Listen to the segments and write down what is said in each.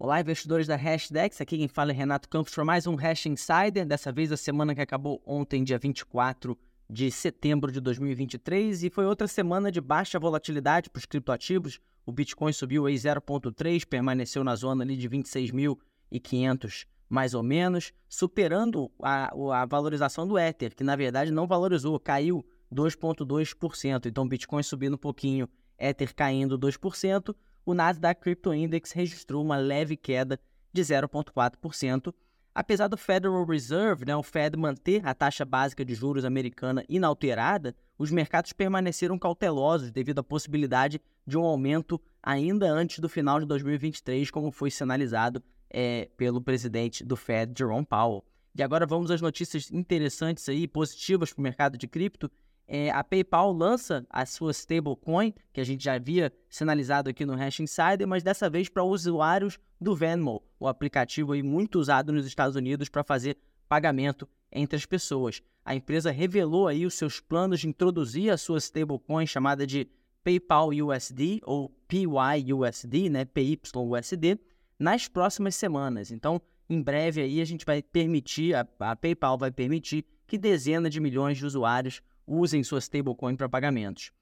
Olá, investidores da Hashdex. Aqui quem fala é Renato Campos para mais um Hash Insider. Dessa vez a semana que acabou ontem, dia 24 de setembro de 2023, e foi outra semana de baixa volatilidade para os criptoativos. O Bitcoin subiu aí 0,3, permaneceu na zona ali de 26.500 mais ou menos, superando a, a valorização do Ether, que na verdade não valorizou, caiu 2,2%. Então, Bitcoin subindo um pouquinho, Ether caindo 2% o Nasdaq Crypto Index registrou uma leve queda de 0,4%, apesar do Federal Reserve, né, o Fed, manter a taxa básica de juros americana inalterada, os mercados permaneceram cautelosos devido à possibilidade de um aumento ainda antes do final de 2023, como foi sinalizado é, pelo presidente do Fed, Jerome Powell. E agora vamos às notícias interessantes aí, positivas para o mercado de cripto é, a PayPal lança a sua stablecoin, que a gente já havia sinalizado aqui no Hash Insider, mas dessa vez para usuários do Venmo, o aplicativo aí muito usado nos Estados Unidos para fazer pagamento entre as pessoas. A empresa revelou aí os seus planos de introduzir a sua stablecoin chamada de PayPal USD ou PYUSD, né, PYUSD, nas próximas semanas. Então, em breve aí a gente vai permitir, a, a PayPal vai permitir que dezenas de milhões de usuários usem sua stablecoin para pagamentos.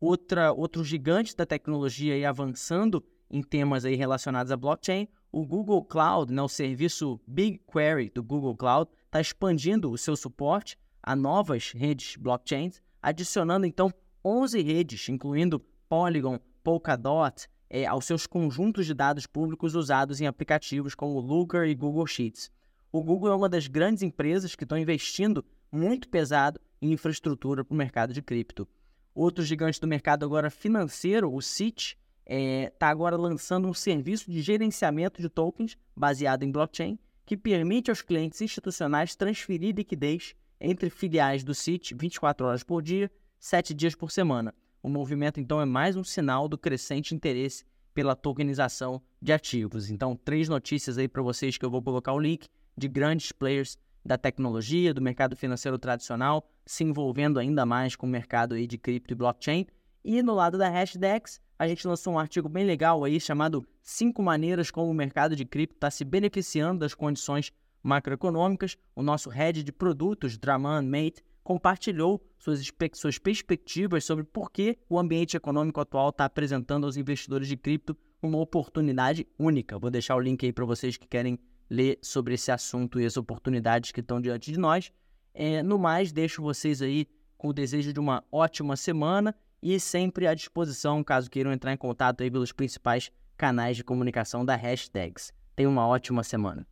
Outra, outro gigante da tecnologia aí avançando em temas aí relacionados a blockchain, o Google Cloud, né, o serviço BigQuery do Google Cloud, está expandindo o seu suporte a novas redes blockchains, adicionando então 11 redes, incluindo Polygon, Polkadot, é, aos seus conjuntos de dados públicos usados em aplicativos como Looker e Google Sheets. O Google é uma das grandes empresas que estão investindo muito pesado em infraestrutura para o mercado de cripto. Outro gigante do mercado agora financeiro, o Citi, está é, tá agora lançando um serviço de gerenciamento de tokens baseado em blockchain que permite aos clientes institucionais transferir liquidez entre filiais do Citi 24 horas por dia, 7 dias por semana. O movimento, então, é mais um sinal do crescente interesse pela tokenização de ativos. Então, três notícias aí para vocês que eu vou colocar o link de grandes players da tecnologia, do mercado financeiro tradicional, se envolvendo ainda mais com o mercado aí de cripto e blockchain. E no lado da Hashdex, a gente lançou um artigo bem legal aí chamado Cinco maneiras como o mercado de cripto está se beneficiando das condições macroeconômicas. O nosso head de produtos, Draman Mate, compartilhou suas, suas perspectivas sobre por que o ambiente econômico atual está apresentando aos investidores de cripto uma oportunidade única. Vou deixar o link aí para vocês que querem ler sobre esse assunto e as oportunidades que estão diante de nós. É, no mais, deixo vocês aí com o desejo de uma ótima semana e sempre à disposição caso queiram entrar em contato aí pelos principais canais de comunicação da Hashtags. Tenha uma ótima semana.